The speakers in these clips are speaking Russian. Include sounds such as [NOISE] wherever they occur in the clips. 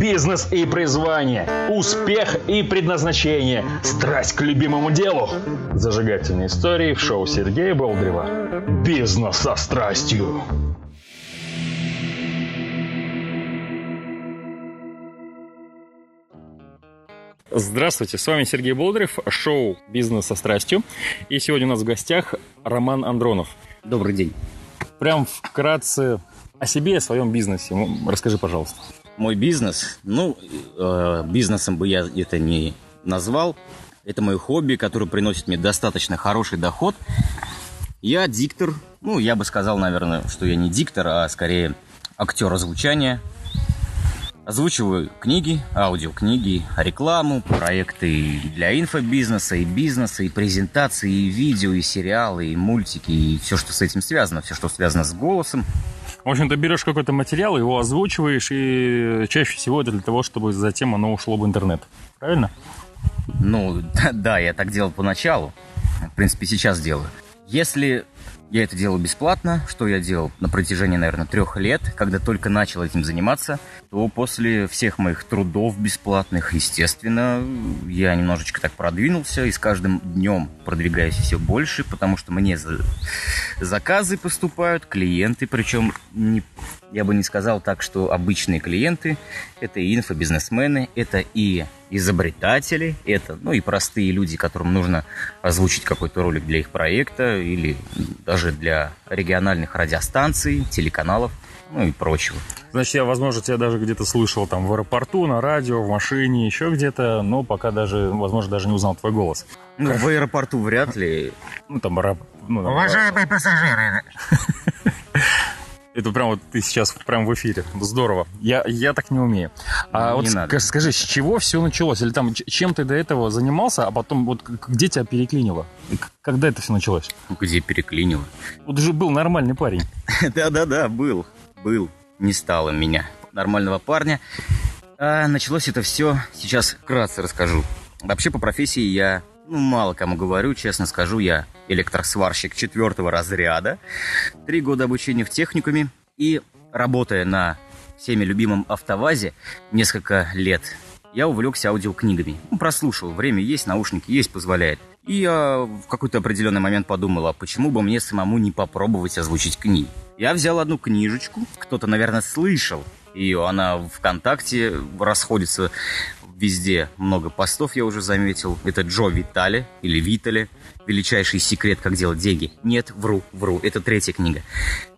Бизнес и призвание, успех и предназначение, страсть к любимому делу. Зажигательные истории в шоу Сергея Болдрева. Бизнес со страстью. Здравствуйте, с вами Сергей Болдырев, шоу «Бизнес со страстью». И сегодня у нас в гостях Роман Андронов. Добрый день. Прям вкратце о себе, о своем бизнесе. Расскажи, пожалуйста. Мой бизнес, ну, э, бизнесом бы я это не назвал. Это мое хобби, которое приносит мне достаточно хороший доход. Я диктор, ну, я бы сказал, наверное, что я не диктор, а скорее актер озвучания – Озвучиваю книги, аудиокниги, рекламу, проекты для инфобизнеса, и бизнеса, и презентации, и видео, и сериалы, и мультики, и все, что с этим связано, все, что связано с голосом. В общем, ты берешь какой-то материал, его озвучиваешь, и чаще всего это для того, чтобы затем оно ушло в интернет. Правильно? Ну, [LAUGHS] да, я так делал поначалу. В принципе, сейчас делаю. Если я это делал бесплатно, что я делал на протяжении, наверное, трех лет, когда только начал этим заниматься, то после всех моих трудов бесплатных, естественно, я немножечко так продвинулся и с каждым днем продвигаюсь все больше, потому что мне заказы поступают, клиенты, причем не, я бы не сказал так, что обычные клиенты, это и инфобизнесмены, это и изобретатели, это, ну и простые люди, которым нужно озвучить какой-то ролик для их проекта или даже для региональных радиостанций, телеканалов, ну и прочего. Значит, я, возможно, тебя даже где-то слышал там в аэропорту, на радио, в машине, еще где-то, но пока даже, возможно, даже не узнал твой голос. Ну, в аэропорту вряд ли. Ну, там... Ну, Уважаемые пассажиры, [LAUGHS] это прям вот ты сейчас прям в эфире. Здорово. Я, я так не умею. А не вот надо. скажи, с чего все началось? Или там чем ты до этого занимался, а потом вот где тебя переклинило? Когда это все началось? Где переклинило? Вот же был нормальный парень. [LAUGHS] Да-да-да, был. Был. Не стало меня. Нормального парня. А началось это все, сейчас вкратце расскажу. Вообще по профессии я ну, мало кому говорю, честно скажу, я электросварщик четвертого разряда. Три года обучения в техникуме и работая на всеми любимом автовазе несколько лет, я увлекся аудиокнигами. Ну, прослушал, время есть, наушники есть, позволяет. И я в какой-то определенный момент подумал, а почему бы мне самому не попробовать озвучить книги? Я взял одну книжечку, кто-то, наверное, слышал ее, она ВКонтакте расходится везде много постов, я уже заметил. Это Джо Витали или Витали. Величайший секрет, как делать деньги. Нет, вру, вру. Это третья книга.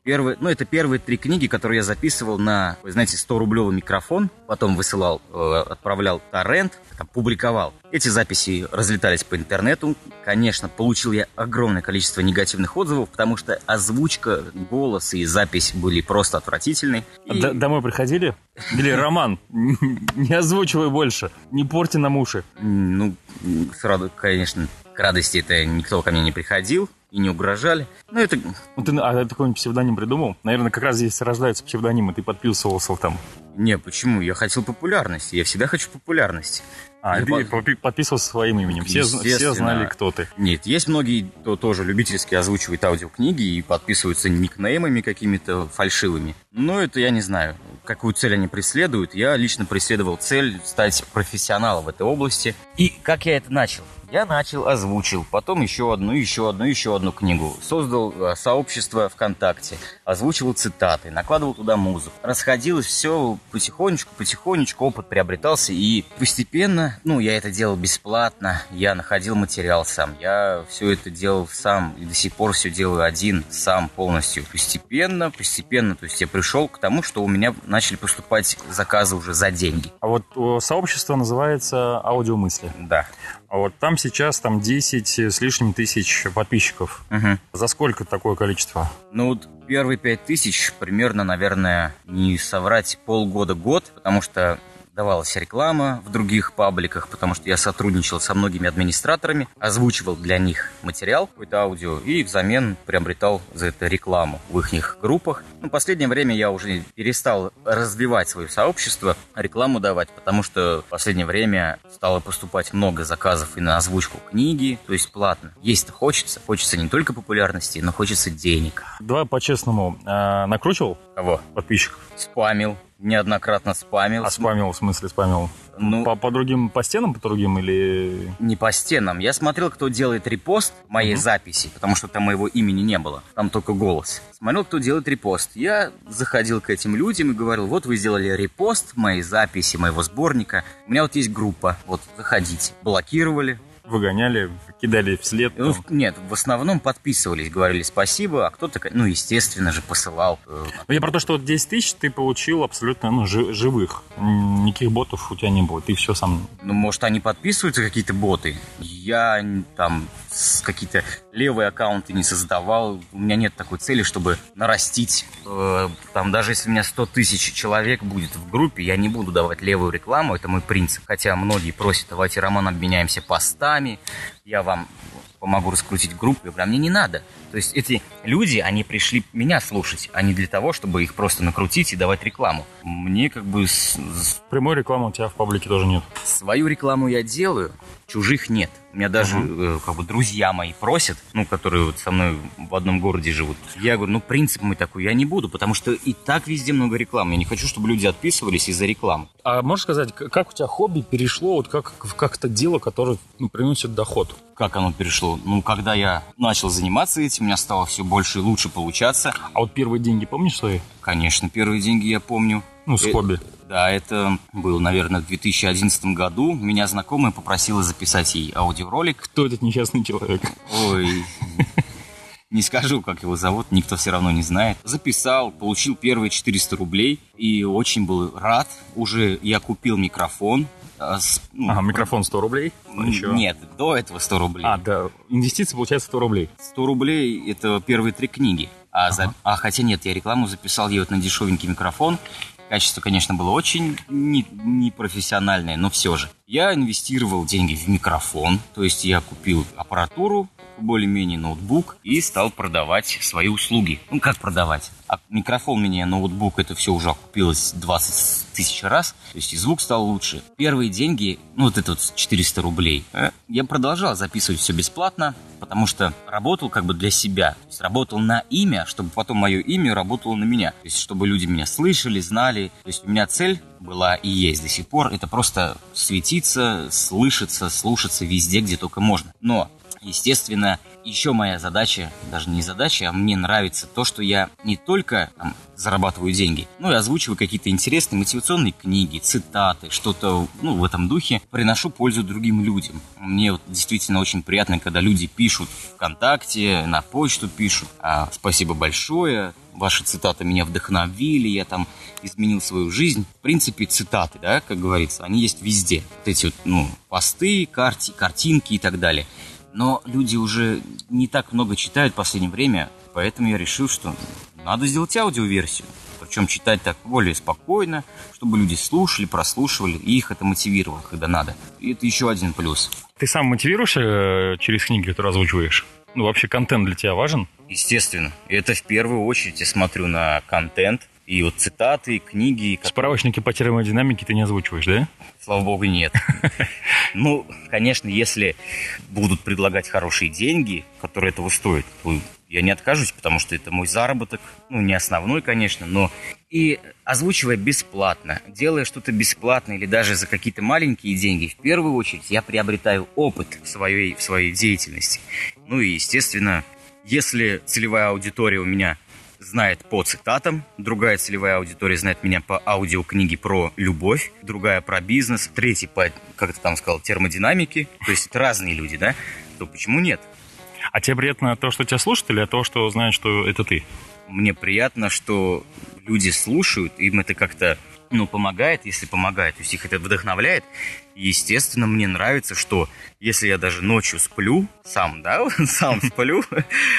Первые, ну, это первые три книги, которые я записывал на, вы знаете, 100-рублевый микрофон, потом высылал, э, отправлял торрент, там, публиковал. Эти записи разлетались по интернету. Конечно, получил я огромное количество негативных отзывов, потому что озвучка, голос и запись были просто отвратительны. И... Д- домой приходили? Или [LAUGHS] Роман, не озвучивай больше, не порти нам уши. Ну, сразу, конечно, к радости это никто ко мне не приходил и не угрожали. Ну, это... Ну, ты а, какой-нибудь псевдоним придумал? Наверное, как раз здесь рождаются псевдонимы, ты подписывался там. Не, почему? Я хотел популярности, я всегда хочу популярности. А, и ты под... подписывался своим именем, все, все знали, кто ты. Нет, есть многие, кто тоже любительски озвучивает аудиокниги и подписываются никнеймами какими-то фальшивыми. Но это я не знаю, какую цель они преследуют. Я лично преследовал цель стать профессионалом в этой области. И как я это начал? Я начал, озвучил, потом еще одну, еще одну, еще одну книгу. Создал э, сообщество ВКонтакте, озвучивал цитаты, накладывал туда музыку. Расходилось все потихонечку, потихонечку, опыт приобретался, и постепенно, ну, я это делал бесплатно, я находил материал сам, я все это делал сам, и до сих пор все делаю один, сам полностью. Постепенно, постепенно, то есть я пришел к тому, что у меня начали поступать заказы уже за деньги. А вот сообщество называется «Аудиомысли». Да. А вот там сейчас там 10 с лишним тысяч подписчиков. Угу. За сколько такое количество? Ну, вот первые 5 тысяч примерно, наверное, не соврать полгода-год, потому что давалась реклама в других пабликах, потому что я сотрудничал со многими администраторами, озвучивал для них материал, какой-то аудио, и взамен приобретал за это рекламу в их группах. Ну, в последнее время я уже перестал развивать свое сообщество, рекламу давать, потому что в последнее время стало поступать много заказов и на озвучку книги, то есть платно. Есть-то хочется, хочется не только популярности, но хочется денег. Давай по-честному, а, накручивал? Кого? Подписчиков. Спамил, неоднократно спамил. А спамил, в смысле спамил? Ну, по, по другим, по стенам, по другим или... Не по стенам. Я смотрел, кто делает репост моей uh-huh. записи, потому что там моего имени не было. Там только голос. Смотрел, кто делает репост. Я заходил к этим людям и говорил, вот вы сделали репост моей записи, моего сборника. У меня вот есть группа, вот заходите. Блокировали, выгоняли, кидали вслед? Ну, нет, в основном подписывались, говорили спасибо, а кто-то, ну, естественно же, посылал. Э, ну, я про то, что вот 10 тысяч ты получил абсолютно ну, живых. Никаких ботов у тебя не было, ты все сам... Ну, может, они подписываются, какие-то боты? Я там какие-то левые аккаунты не создавал. У меня нет такой цели, чтобы нарастить. Э, там, даже если у меня 100 тысяч человек будет в группе, я не буду давать левую рекламу, это мой принцип. Хотя многие просят, давайте, Роман, обменяемся постами, я вам помогу раскрутить группу. Я говорю, а мне не надо. То есть эти люди, они пришли меня слушать, а не для того, чтобы их просто накрутить и давать рекламу. Мне как бы... С... Прямой рекламы у тебя в паблике тоже нет. Свою рекламу я делаю, чужих нет. У меня даже uh-huh. э, как бы друзья мои просят, ну, которые вот со мной в одном городе живут. Я говорю, ну, принцип мы такой, я не буду, потому что и так везде много рекламы. Я не хочу, чтобы люди отписывались из-за рекламы. А можешь сказать, как у тебя хобби перешло вот как, в как-то дело, которое ну, приносит доход? Как оно перешло? Ну, когда я начал заниматься этим, у меня стало все больше и лучше получаться. А вот первые деньги помнишь свои? Конечно, первые деньги я помню. Ну, с э, хобби. Да, это был, наверное, в 2011 году. Меня знакомая попросила записать ей аудиоролик. Кто этот несчастный человек? Ой, не скажу, как его зовут, никто все равно не знает. Записал, получил первые 400 рублей и очень был рад. Уже я купил микрофон. А, ну, ага, микрофон 100 рублей? Еще? Нет, до этого 100 рублей. А, да, инвестиции получается 100 рублей. 100 рублей – это первые три книги. А, ага. за... а хотя нет, я рекламу записал ей вот на дешевенький микрофон. Качество, конечно, было очень непрофессиональное, не но все же. Я инвестировал деньги в микрофон, то есть я купил аппаратуру, более-менее ноутбук и стал продавать свои услуги. Ну, как продавать? А микрофон мне, ноутбук, это все уже окупилось 20 тысяч раз. То есть и звук стал лучше. Первые деньги, ну вот это вот 400 рублей, э, я продолжал записывать все бесплатно, потому что работал как бы для себя. То есть работал на имя, чтобы потом мое имя работало на меня. То есть чтобы люди меня слышали, знали. То есть у меня цель была и есть до сих пор, это просто светиться, слышаться, слушаться везде, где только можно. Но Естественно, еще моя задача, даже не задача, а мне нравится то, что я не только там, зарабатываю деньги, но и озвучиваю какие-то интересные мотивационные книги, цитаты, что-то ну, в этом духе, приношу пользу другим людям. Мне вот действительно очень приятно, когда люди пишут ВКонтакте, на почту пишут. А, спасибо большое, ваши цитаты меня вдохновили, я там изменил свою жизнь. В принципе, цитаты, да, как говорится, они есть везде. Вот эти вот, ну, посты, карти, картинки и так далее но люди уже не так много читают в последнее время, поэтому я решил, что надо сделать аудиоверсию. Причем читать так более спокойно, чтобы люди слушали, прослушивали, и их это мотивировало, когда надо. И это еще один плюс. Ты сам мотивируешься э, через книги, которые озвучиваешь? Ну, вообще контент для тебя важен? Естественно. Это в первую очередь я смотрю на контент, и вот цитаты, книги. Справочники по термодинамике ты не озвучиваешь, да? Слава богу, нет. [LAUGHS] Ну, конечно, если будут предлагать хорошие деньги, которые этого стоят, то я не откажусь, потому что это мой заработок. Ну, не основной, конечно, но и озвучивая бесплатно, делая что-то бесплатно или даже за какие-то маленькие деньги, в первую очередь я приобретаю опыт в своей, в своей деятельности. Ну и, естественно, если целевая аудитория у меня знает по цитатам, другая целевая аудитория знает меня по аудиокниге про любовь, другая про бизнес, третий по, как ты там сказал, термодинамике. То есть это разные люди, да? То почему нет? А тебе приятно то, что тебя слушают, или то, что знают, что это ты? Мне приятно, что люди слушают, им это как-то ну, помогает, если помогает, то есть их это вдохновляет. естественно, мне нравится, что если я даже ночью сплю, сам, да, [LAUGHS] сам сплю,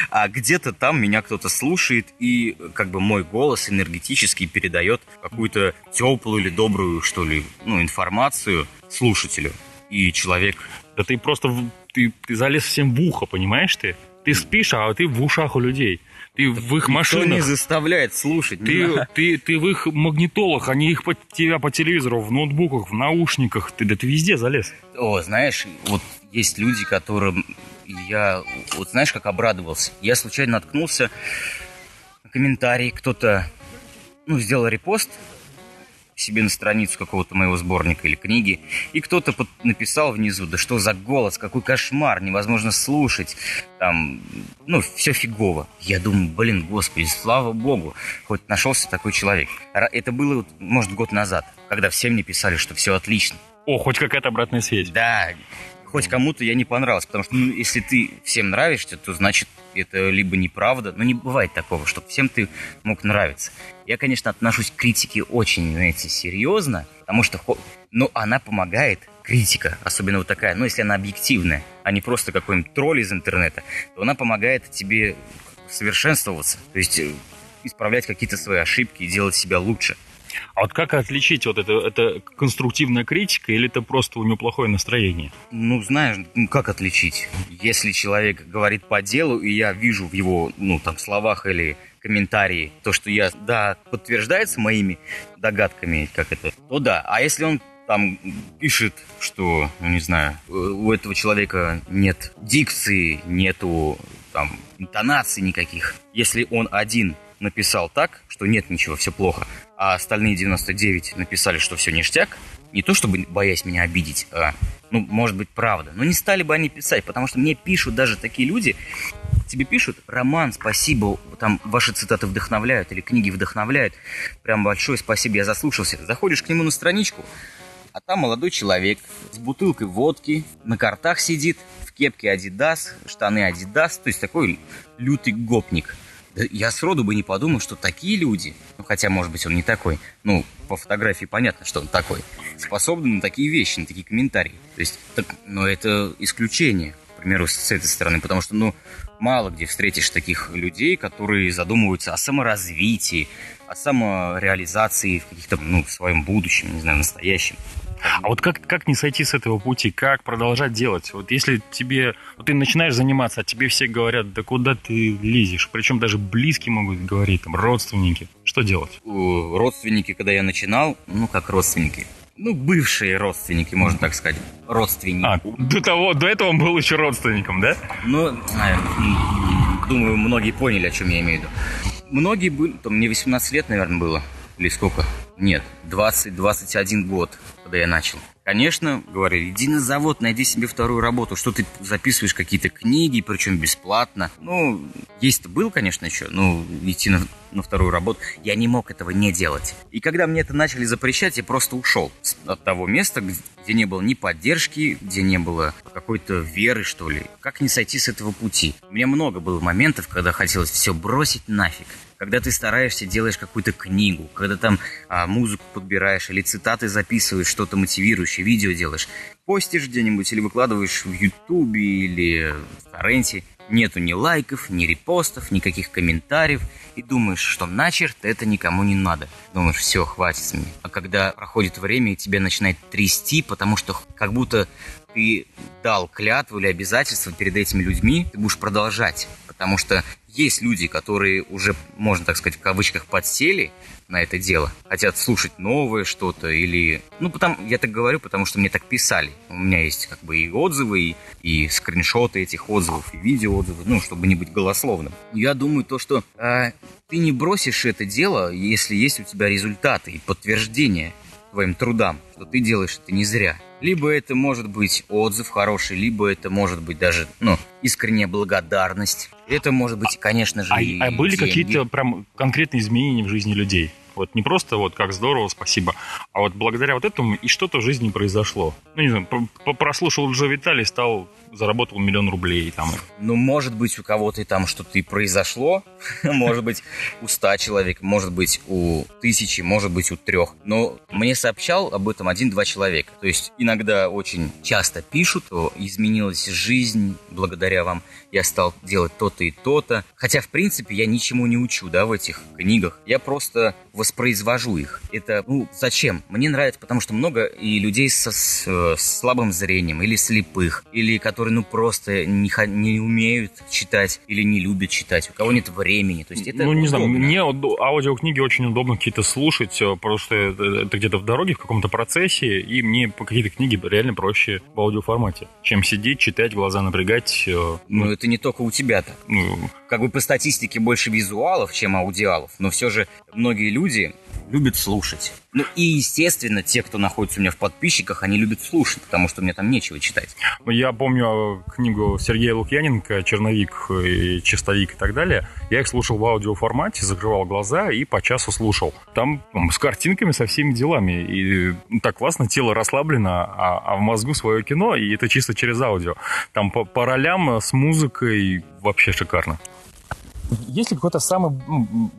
а где-то там меня кто-то слушает, и как бы мой голос энергетически передает какую-то теплую или добрую, что ли, ну, информацию слушателю. И человек... Да ты просто, ты, ты залез всем в ухо, понимаешь ты? Ты спишь, а ты в ушах у людей. Ты в их машинах. Не заставляет слушать. Ты, ты, ты в их магнитолах, они их по, тебя по телевизору, в ноутбуках, в наушниках. Ты, да ты везде залез. О, знаешь, вот есть люди, которым я, вот знаешь, как обрадовался. Я случайно наткнулся на комментарий, кто-то, ну, сделал репост, себе на страницу какого-то моего сборника или книги, и кто-то написал внизу, да что за голос, какой кошмар, невозможно слушать, там, ну, все фигово. Я думаю, блин, господи, слава богу, хоть нашелся такой человек. Это было, может, год назад, когда все мне писали, что все отлично. О, хоть какая-то обратная связь. Да, хоть кому-то я не понравился, потому что, ну, если ты всем нравишься, то значит это либо неправда, но не бывает такого, чтобы всем ты мог нравиться. Я, конечно, отношусь к критике очень, знаете, серьезно, потому что, ну, она помогает, критика, особенно вот такая, ну, если она объективная, а не просто какой-нибудь тролль из интернета, то она помогает тебе совершенствоваться, то есть э, исправлять какие-то свои ошибки и делать себя лучше. А вот как отличить вот это, это конструктивная критика или это просто у него плохое настроение? Ну, знаешь, ну, как отличить? Если человек говорит по делу, и я вижу в его, ну, там, словах или комментарии то, что я, да, подтверждается моими догадками, как это, то да. А если он там пишет, что, ну, не знаю, у этого человека нет дикции, нету там интонаций никаких. Если он один написал так, что нет ничего, все плохо, а остальные 99 написали, что все ништяк, не то чтобы боясь меня обидеть, а, ну, может быть, правда, но не стали бы они писать, потому что мне пишут даже такие люди, тебе пишут, Роман, спасибо, там ваши цитаты вдохновляют или книги вдохновляют, прям большое спасибо, я заслушался. Заходишь к нему на страничку, а там молодой человек с бутылкой водки, на картах сидит, в кепке Adidas, штаны Adidas, то есть такой лютый гопник – я сроду бы не подумал, что такие люди, ну хотя, может быть, он не такой, ну, по фотографии понятно, что он такой, способны на такие вещи, на такие комментарии. То есть, так, но это исключение, к примеру, с этой стороны, потому что, ну, мало где встретишь таких людей, которые задумываются о саморазвитии, о самореализации в каких-то, ну, в своем будущем, не знаю, настоящем. А вот как, как не сойти с этого пути? Как продолжать делать? Вот если тебе... Вот ты начинаешь заниматься, а тебе все говорят, да куда ты лезешь? Причем даже близкие могут говорить, там, родственники. Что делать? Родственники, когда я начинал, ну, как родственники, ну, бывшие родственники, можно так сказать. Родственники. А, до того, до этого он был еще родственником, да? Ну, думаю, многие поняли, о чем я имею в виду. Многие были, там, мне 18 лет, наверное, было, или сколько? Нет, 20-21 год, когда я начал. Конечно, говорили, иди на завод, найди себе вторую работу, что ты записываешь какие-то книги, причем бесплатно. Ну, есть был, конечно, еще, но идти на, на вторую работу, я не мог этого не делать. И когда мне это начали запрещать, я просто ушел от того места, где не было ни поддержки, где не было какой-то веры, что ли. Как не сойти с этого пути? У меня много было моментов, когда хотелось все бросить нафиг когда ты стараешься, делаешь какую-то книгу, когда там а, музыку подбираешь или цитаты записываешь, что-то мотивирующее, видео делаешь, постишь где-нибудь или выкладываешь в Ютубе или в Торренте, нету ни лайков, ни репостов, никаких комментариев, и думаешь, что начерт это никому не надо. Думаешь, все, хватит с меня. А когда проходит время и тебя начинает трясти, потому что как будто ты дал клятву или обязательство перед этими людьми, ты будешь продолжать. Потому что есть люди, которые уже, можно так сказать, в кавычках подсели на это дело, хотят слушать новое что-то или... Ну, потому, я так говорю, потому что мне так писали. У меня есть как бы и отзывы, и, и скриншоты этих отзывов, и видеоотзывы, ну, чтобы не быть голословным. Я думаю, то, что э, ты не бросишь это дело, если есть у тебя результаты и подтверждение твоим трудам, что ты делаешь это не зря. Либо это может быть отзыв хороший, либо это может быть даже, ну, искренняя благодарность. Это может быть, конечно же, а, и А были какие-то прям конкретные изменения в жизни людей? Вот не просто вот как здорово, спасибо, а вот благодаря вот этому и что-то в жизни произошло. Ну, не знаю, прослушал Джо Виталий, стал заработал миллион рублей там. Ну, может быть, у кого-то там что-то и произошло, [LAUGHS] может быть, у ста человек, может быть, у тысячи, может быть, у трех. Но мне сообщал об этом один-два человека. То есть иногда очень часто пишут, изменилась жизнь благодаря вам, я стал делать то-то и то-то. Хотя, в принципе, я ничему не учу, да, в этих книгах. Я просто воспроизвожу их. Это, ну, зачем? Мне нравится, потому что много и людей со, с, с слабым зрением, или слепых, или которые ну, просто не, не умеют читать или не любят читать, у кого нет времени. То есть это ну, не знаю, мне аудиокниги очень удобно какие-то слушать, э, просто это, это где-то в дороге, в каком-то процессе, и мне какие-то книги реально проще в аудиоформате, чем сидеть, читать, глаза напрягать. Э, ну, ну это не только у тебя так. Ну, как бы по статистике больше визуалов, чем аудиалов, но все же многие люди любят слушать. Ну и, естественно, те, кто находится у меня в подписчиках, они любят слушать, потому что мне там нечего читать. Я помню книгу Сергея Лукьяненко «Черновик» и «Чистовик» и так далее. Я их слушал в аудиоформате, закрывал глаза и по часу слушал. Там с картинками, со всеми делами. И так классно, тело расслаблено, а, а в мозгу свое кино, и это чисто через аудио. Там по, по ролям с музыкой вообще шикарно. Есть ли какой-то самый,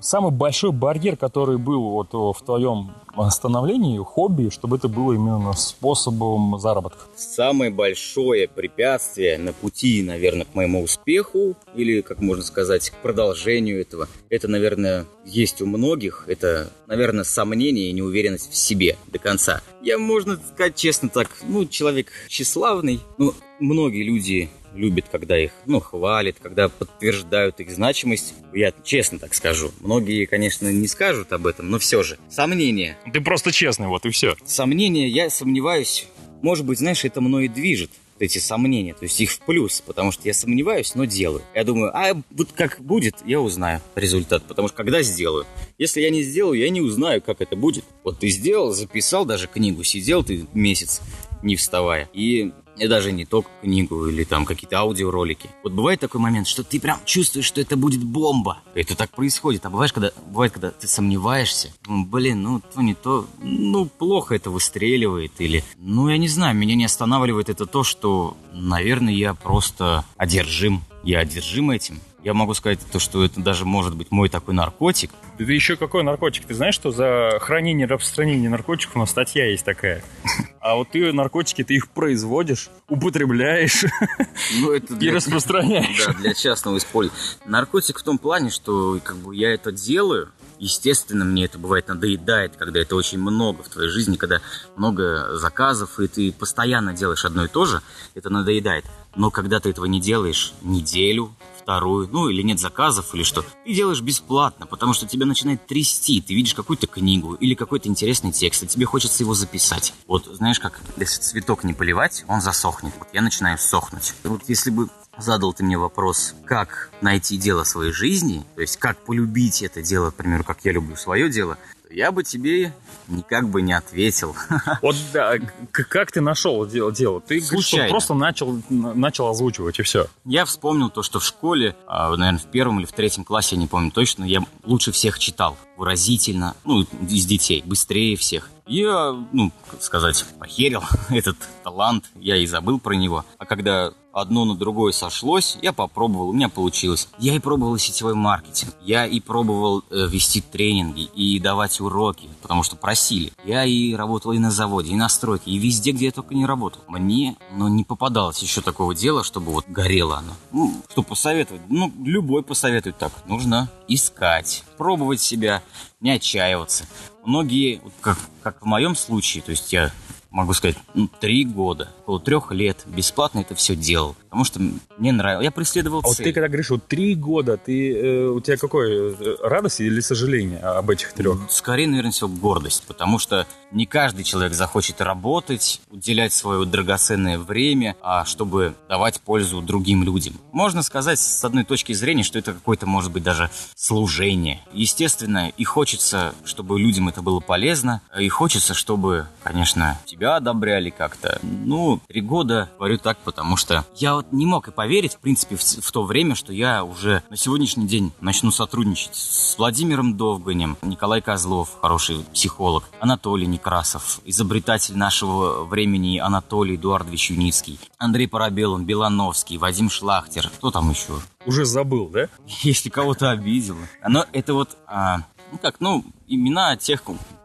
самый большой барьер, который был вот в твоем становлении, хобби, чтобы это было именно способом заработка? Самое большое препятствие на пути, наверное, к моему успеху, или, как можно сказать, к продолжению этого, это, наверное, есть у многих, это, наверное, сомнение и неуверенность в себе до конца. Я, можно сказать честно так, ну, человек тщеславный, ну, многие люди любят, когда их, ну, хвалят, когда подтверждают их значимость. Я честно так скажу. Многие, конечно, не скажут об этом, но все же. Сомнения. Ты просто честный, вот и все. Сомнения, я сомневаюсь. Может быть, знаешь, это мной и движет эти сомнения, то есть их в плюс, потому что я сомневаюсь, но делаю. Я думаю, а вот как будет, я узнаю результат, потому что когда сделаю. Если я не сделаю, я не узнаю, как это будет. Вот ты сделал, записал даже книгу, сидел ты месяц, не вставая, и и даже не только книгу или там какие-то аудиоролики. Вот бывает такой момент, что ты прям чувствуешь, что это будет бомба. Это так происходит. А бывает, когда, бывает, когда ты сомневаешься. Блин, ну то не то. Ну, плохо это выстреливает. Или, ну, я не знаю, меня не останавливает это то, что, наверное, я просто одержим. Я одержим этим. Я могу сказать то, что это даже может быть мой такой наркотик. Это еще какой наркотик? Ты знаешь, что за хранение и распространение наркотиков у нас статья есть такая? А вот ты наркотики, ты их производишь, употребляешь [LAUGHS] ну, это для, и распространяешь. Да, для частного использования. Наркотик в том плане, что как бы я это делаю, Естественно, мне это бывает надоедает, когда это очень много в твоей жизни, когда много заказов, и ты постоянно делаешь одно и то же, это надоедает. Но когда ты этого не делаешь неделю, вторую, ну или нет заказов, или что. Ты делаешь бесплатно, потому что тебя начинает трясти. Ты видишь какую-то книгу или какой-то интересный текст, и тебе хочется его записать. Вот знаешь как, если цветок не поливать, он засохнет. Вот я начинаю сохнуть. Вот если бы задал ты мне вопрос, как найти дело своей жизни, то есть как полюбить это дело, к примеру, как я люблю свое дело, я бы тебе никак бы не ответил. [LAUGHS] Вот да, как ты нашел дело? дело? Ты Случайно. просто начал, начал озвучивать и все. Я вспомнил то, что в школе, а, наверное, в первом или в третьем классе, я не помню точно, я лучше всех читал. Выразительно, ну, из детей, быстрее всех. Я, ну, сказать, похерил [LAUGHS] этот талант, я и забыл про него. А когда одно на другое сошлось, я попробовал, у меня получилось. Я и пробовал сетевой маркетинг, я и пробовал э, вести тренинги и давать уроки, потому что просили. Я и работал и на заводе, и на стройке, и везде, где я только не работал. Мне, но не попадалось еще такого дела, чтобы вот горело оно. Ну, что посоветовать? Ну, любой посоветует так. Нужно искать, пробовать себя, не отчаиваться. Многие, как, как в моем случае, то есть я могу сказать, ну, три года, около трех лет бесплатно это все делал. Потому что мне нравилось. Я преследовал а цель. вот ты когда говоришь, вот три года, ты, э, у тебя какое, э, радость или сожаление об этих трех? Скорее, наверное, всего, гордость. Потому что не каждый человек захочет работать, уделять свое драгоценное время, а чтобы давать пользу другим людям. Можно сказать с одной точки зрения, что это какое-то, может быть, даже служение. Естественно, и хочется, чтобы людям это было полезно, и хочется, чтобы, конечно, тебя одобряли как-то. Ну, три года, говорю так, потому что я вот не мог и поверить, в принципе, в, в то время, что я уже на сегодняшний день начну сотрудничать с Владимиром Довганем, Николай Козлов, хороший психолог, Анатолий Некрасов, изобретатель нашего времени Анатолий Эдуардович Юницкий, Андрей Парабелон, Белановский, Вадим Шлахтер, кто там еще? Уже забыл, да? [LAUGHS] Если кого-то обидел. Но это вот, а, ну как, ну, имена тех,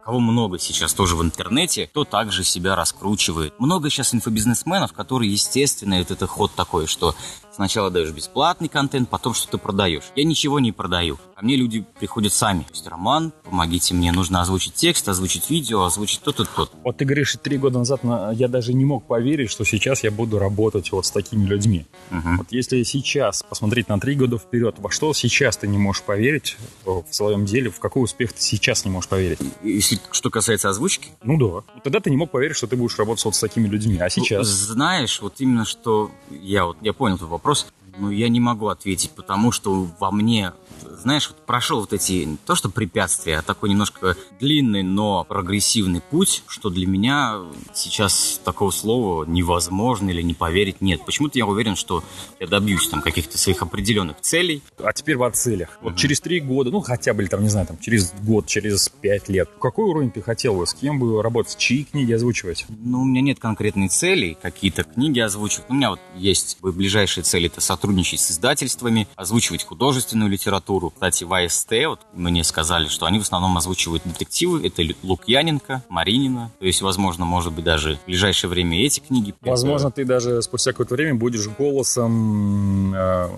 кого много сейчас тоже в интернете, кто также себя раскручивает. Много сейчас инфобизнесменов, которые, естественно, это, это ход такой, что Сначала даешь бесплатный контент, потом что-то продаешь. Я ничего не продаю. Ко мне люди приходят сами. То есть, Роман, помогите мне, нужно озвучить текст, озвучить видео, озвучить то-то, то Вот ты говоришь, три года назад я даже не мог поверить, что сейчас я буду работать вот с такими людьми. Угу. Вот если сейчас посмотреть на три года вперед, во что сейчас ты не можешь поверить в своем деле, в какой успех ты сейчас не можешь поверить? Если что касается озвучки? Ну да. Тогда ты не мог поверить, что ты будешь работать вот с такими людьми, а сейчас? Знаешь, вот именно что я вот я понял этот вопрос вопрос. Ну, я не могу ответить, потому что во мне знаешь, вот прошел вот эти, не то что препятствия, а такой немножко длинный, но прогрессивный путь, что для меня сейчас такого слова невозможно или не поверить нет. Почему-то я уверен, что я добьюсь там каких-то своих определенных целей. А теперь о целях. Вот mm-hmm. через три года, ну хотя бы, там, не знаю, там через год, через пять лет, какой уровень ты хотел бы, с кем бы работать, чьи книги озвучивать? Ну, у меня нет конкретной цели, какие-то книги озвучивать. У меня вот есть ближайшие цели, это сотрудничать с издательствами, озвучивать художественную литературу, кстати, в АСТ вот мне сказали, что они в основном озвучивают детективы. Это Лукьяненко, Маринина. То есть, возможно, может быть, даже в ближайшее время эти книги. Возможно, ты даже спустя какое-то время будешь голосом э,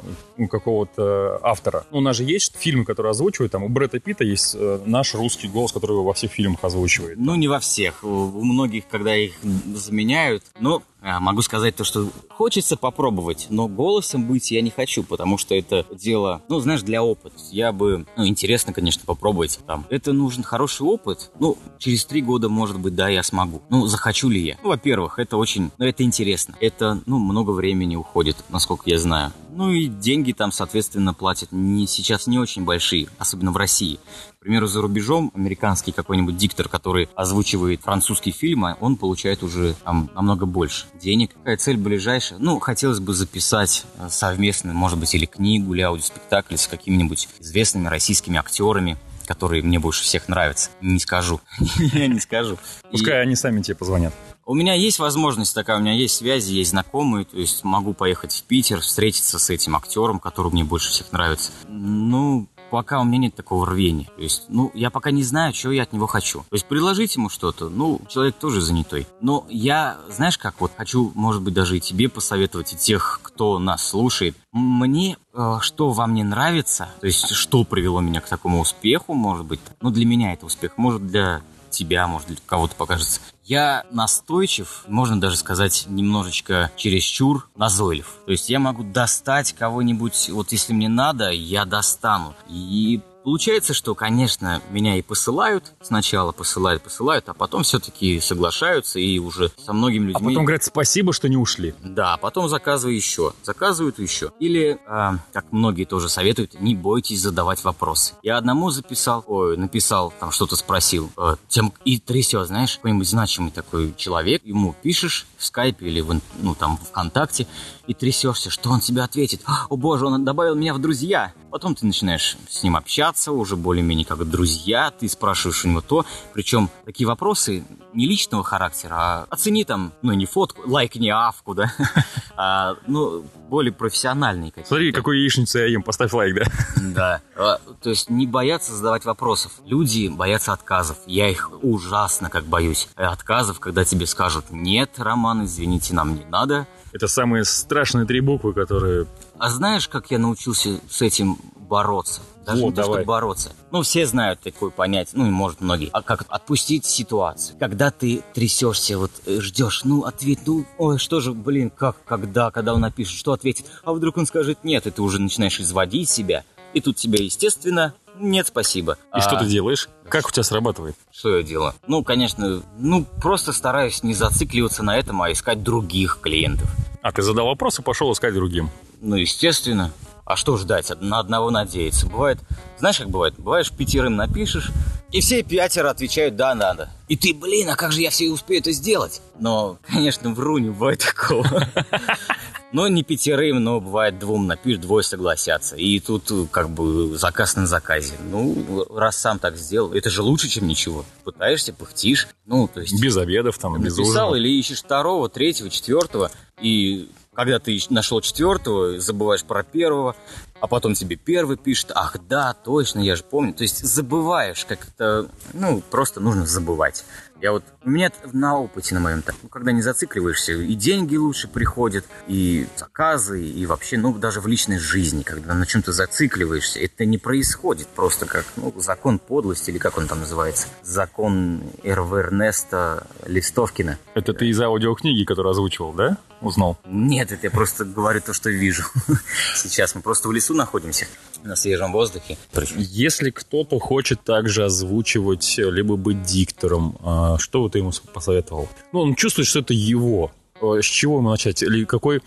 какого-то автора. Ну, у нас же есть фильмы, которые озвучивают. Там у Брэда Питта есть э, наш русский голос, который во всех фильмах озвучивает. Ну, не во всех. У многих, когда их заменяют. Но могу сказать то, что хочется попробовать, но голосом быть я не хочу, потому что это дело, ну, знаешь, для опыта. Я бы, ну, интересно, конечно, попробовать там. Это нужен хороший опыт. Ну, через три года, может быть, да, я смогу. Ну, захочу ли я? Ну, во-первых, это очень, ну, это интересно. Это, ну, много времени уходит, насколько я знаю. Ну, и деньги там, соответственно, платят не, сейчас не очень большие, особенно в России. Примеру, за рубежом американский какой-нибудь диктор, который озвучивает французские фильмы, он получает уже там, намного больше денег. Какая цель ближайшая? Ну, хотелось бы записать э, совместно, может быть, или книгу, или аудиоспектакль с какими-нибудь известными российскими актерами которые мне больше всех нравятся. Не скажу. [LAUGHS] Я не скажу. Пускай они сами тебе позвонят. У меня есть возможность такая, у меня есть связи, есть знакомые, то есть могу поехать в Питер, встретиться с этим актером, который мне больше всех нравится. Ну, пока у меня нет такого рвения. То есть, ну, я пока не знаю, чего я от него хочу. То есть, предложить ему что-то, ну, человек тоже занятой. Но я, знаешь, как вот хочу, может быть, даже и тебе посоветовать, и тех, кто нас слушает. Мне э, что во мне нравится, то есть, что привело меня к такому успеху, может быть. Ну, для меня это успех, может, для тебя, может, для кого-то покажется. Я настойчив, можно даже сказать, немножечко чересчур назойлив. То есть я могу достать кого-нибудь, вот если мне надо, я достану. И Получается, что, конечно, меня и посылают, сначала посылают, посылают, а потом все-таки соглашаются и уже со многими людьми... А потом говорят спасибо, что не ушли. Да, потом заказываю еще, заказывают еще. Или, э, как многие тоже советуют, не бойтесь задавать вопросы. Я одному записал, ой, написал, там что-то спросил, э, тем и трясет, знаешь, какой-нибудь значимый такой человек, ему пишешь в скайпе или в, ну, там, ВКонтакте, и трясешься, что он тебе ответит. О боже, он добавил меня в друзья. Потом ты начинаешь с ним общаться, уже более-менее как друзья, ты спрашиваешь у него то. Причем такие вопросы не личного характера, а оцени там, ну не фотку, лайкни авку, да, [LAUGHS] а, ну более профессиональные какие-то. Смотри, какой яичницу я ем, поставь лайк, да? [LAUGHS] Да, а, то есть не бояться задавать вопросов. Люди боятся отказов. Я их ужасно как боюсь. Отказов, когда тебе скажут, нет, Роман, извините, нам не надо, это самые страшные три буквы, которые... А знаешь, как я научился с этим бороться? Даже вот, не то, давай. бороться. Ну, все знают такое понятие, ну, и может многие. А как отпустить ситуацию? Когда ты трясешься, вот э, ждешь, ну, ответ, ну, ой, что же, блин, как, когда, когда он напишет, что ответит? А вдруг он скажет нет, и ты уже начинаешь изводить себя. И тут тебя, естественно, нет, спасибо. И а... что ты делаешь? Как у тебя срабатывает? Что я делаю? Ну, конечно, ну, просто стараюсь не зацикливаться на этом, а искать других клиентов. А ты задал вопрос и пошел искать другим? Ну, естественно. А что ждать? На одного надеяться. Бывает, знаешь, как бывает? Бываешь, пятерым напишешь, и все пятеро отвечают «да, надо». И ты, блин, а как же я все успею это сделать? Но, конечно, вру, не бывает такого. [LAUGHS] Но не пятерым, но бывает двум напишешь, двое согласятся. И тут как бы заказ на заказе. Ну, раз сам так сделал, это же лучше, чем ничего. Пытаешься, пыхтишь. Ну, то есть... Без обедов там, без ужина. или ищешь второго, третьего, четвертого. И когда ты нашел четвертого, забываешь про первого, а потом тебе первый пишет, ах да, точно, я же помню. То есть забываешь, как это, ну, просто нужно забывать. Я вот, у меня на опыте на моем так, ну, когда не зацикливаешься, и деньги лучше приходят, и заказы, и вообще, ну, даже в личной жизни, когда на чем-то зацикливаешься, это не происходит просто как, ну, закон подлости, или как он там называется, закон Р.В. Эрнеста Листовкина. Это ты из аудиокниги, которую озвучивал, да? Узнал? Нет, это я просто говорю то, что вижу. [LAUGHS] Сейчас мы просто в лесу находимся на свежем воздухе. Если кто-то хочет также озвучивать, либо быть диктором, а, что бы ты ему посоветовал? Ну, он чувствует, что это его. с чего ему начать? Или какой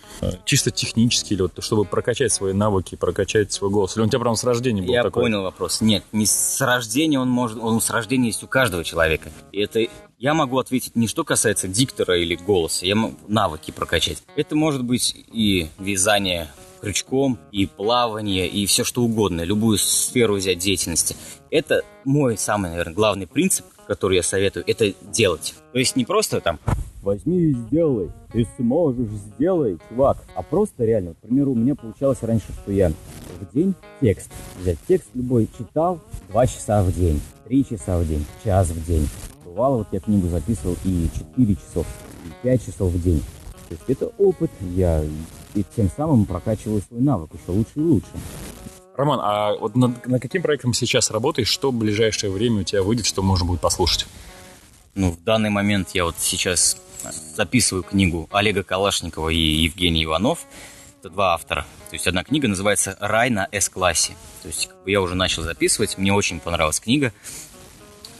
чисто технический, или вот, чтобы прокачать свои навыки, прокачать свой голос? Или он у тебя прям с рождения был Я такой? понял вопрос. Нет, не с рождения он может, он с рождения есть у каждого человека. И это я могу ответить не что касается диктора или голоса, я могу навыки прокачать. Это может быть и вязание крючком, и плавание, и все что угодно, любую сферу взять деятельности. Это мой самый, наверное, главный принцип, который я советую, это делать. То есть не просто там возьми и сделай, ты сможешь, сделай, чувак. А просто реально, вот, к примеру, у меня получалось раньше, что я в день текст, взять текст любой, читал два часа в день, три часа в день, час в день. Бывало, вот я книгу записывал и 4 часов, и 5 часов в день. То есть это опыт, я и тем самым прокачиваю свой навык еще лучше и лучше. Роман, а вот над, над каким проектом сейчас работаешь? Что в ближайшее время у тебя выйдет, что можно будет послушать? Ну, в данный момент я вот сейчас записываю книгу Олега Калашникова и Евгения Иванов. Это два автора. То есть одна книга называется «Рай на С-классе». То есть как бы я уже начал записывать, мне очень понравилась книга.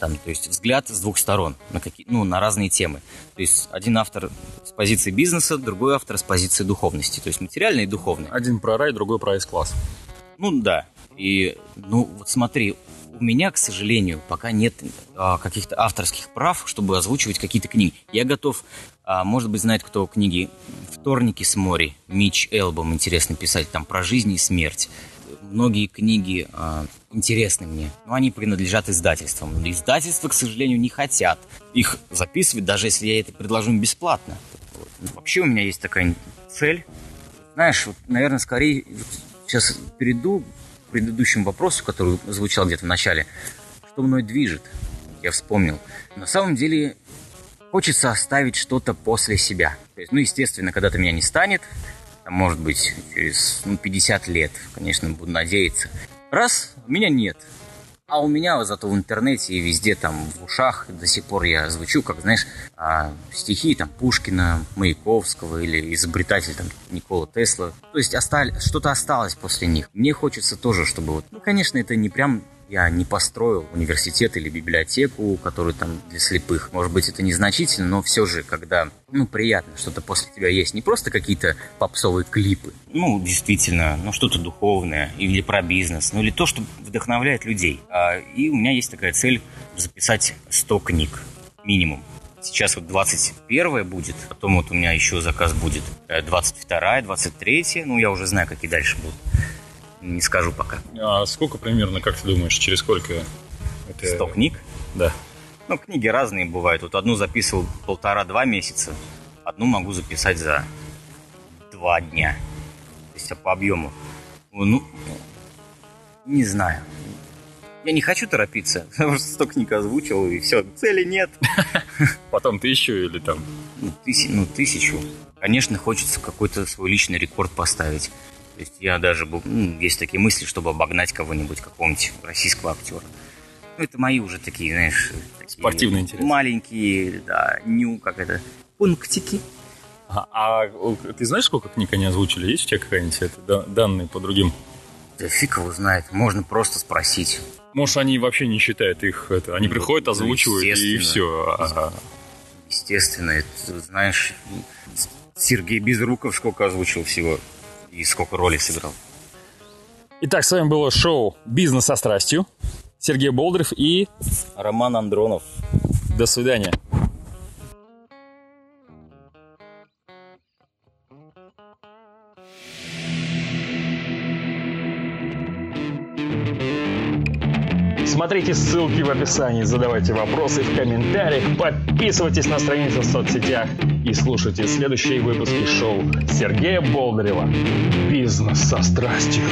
Там, то есть взгляд с двух сторон на, какие, ну, на разные темы. То есть один автор с позиции бизнеса, другой автор с позиции духовности. То есть материальный и духовный. Один про рай, другой про С-класс. Ну да. И, ну, вот смотри, у меня, к сожалению, пока нет а, каких-то авторских прав, чтобы озвучивать какие-то книги. Я готов, а, может быть, знает кто книги «Вторники с моря», Мич Элбом интересно писать, там, про жизнь и смерть. Многие книги а, интересны мне, но они принадлежат издательствам. Издательства, к сожалению, не хотят их записывать, даже если я это предложу им бесплатно. Вот. Вообще у меня есть такая цель. Знаешь, вот, наверное, скорее сейчас перейду к предыдущему вопросу, который звучал где-то в начале. Что мной движет? Я вспомнил. На самом деле хочется оставить что-то после себя. То есть, ну, естественно, когда-то меня не станет, может быть, через ну, 50 лет, конечно, буду надеяться. Раз, меня нет. А у меня зато в интернете и везде там в ушах до сих пор я звучу, как, знаешь, а, стихи там Пушкина, Маяковского или изобретатель там Никола Тесла. То есть остали, что-то осталось после них. Мне хочется тоже, чтобы вот, ну, конечно, это не прям я не построил университет или библиотеку, которую там для слепых. Может быть, это незначительно, но все же, когда, ну, приятно, что-то после тебя есть. Не просто какие-то попсовые клипы. Ну, действительно, ну, что-то духовное или про бизнес, ну, или то, что вдохновляет людей. А, и у меня есть такая цель записать 100 книг минимум. Сейчас вот 21 будет, потом вот у меня еще заказ будет 22 23 ну, я уже знаю, какие дальше будут не скажу пока. А сколько примерно, как ты думаешь, через сколько? Это... 100 книг? Да. Ну, книги разные бывают. Вот одну записывал полтора-два месяца, одну могу записать за два дня. То есть по объему. Ну, не знаю. Я не хочу торопиться, [LAUGHS] потому что 100 книг озвучил, и все, цели нет. [LAUGHS] Потом тысячу или там? Ну, тысяч, ну, тысячу. Конечно, хочется какой-то свой личный рекорд поставить. То есть я даже, ну, есть такие мысли, чтобы обогнать кого-нибудь, какого-нибудь российского актера. Ну, это мои уже такие, знаешь... Такие Спортивные интересы. Маленькие, да, ню, как это, пунктики. А, а ты знаешь, сколько книг они озвучили? Есть у тебя какая-нибудь данные по другим? Да фиг его знает, можно просто спросить. Может, они вообще не считают их, это, они ну, приходят, озвучивают и все. Ага. Естественно, это, знаешь, Сергей Безруков сколько озвучил всего и сколько ролей сыграл. Итак, с вами было шоу «Бизнес со страстью». Сергей Болдырев и... Роман Андронов. До свидания. Смотрите ссылки в описании, задавайте вопросы в комментариях, подписывайтесь на страницу в соцсетях и слушайте следующие выпуски шоу Сергея Болдырева «Бизнес со страстью».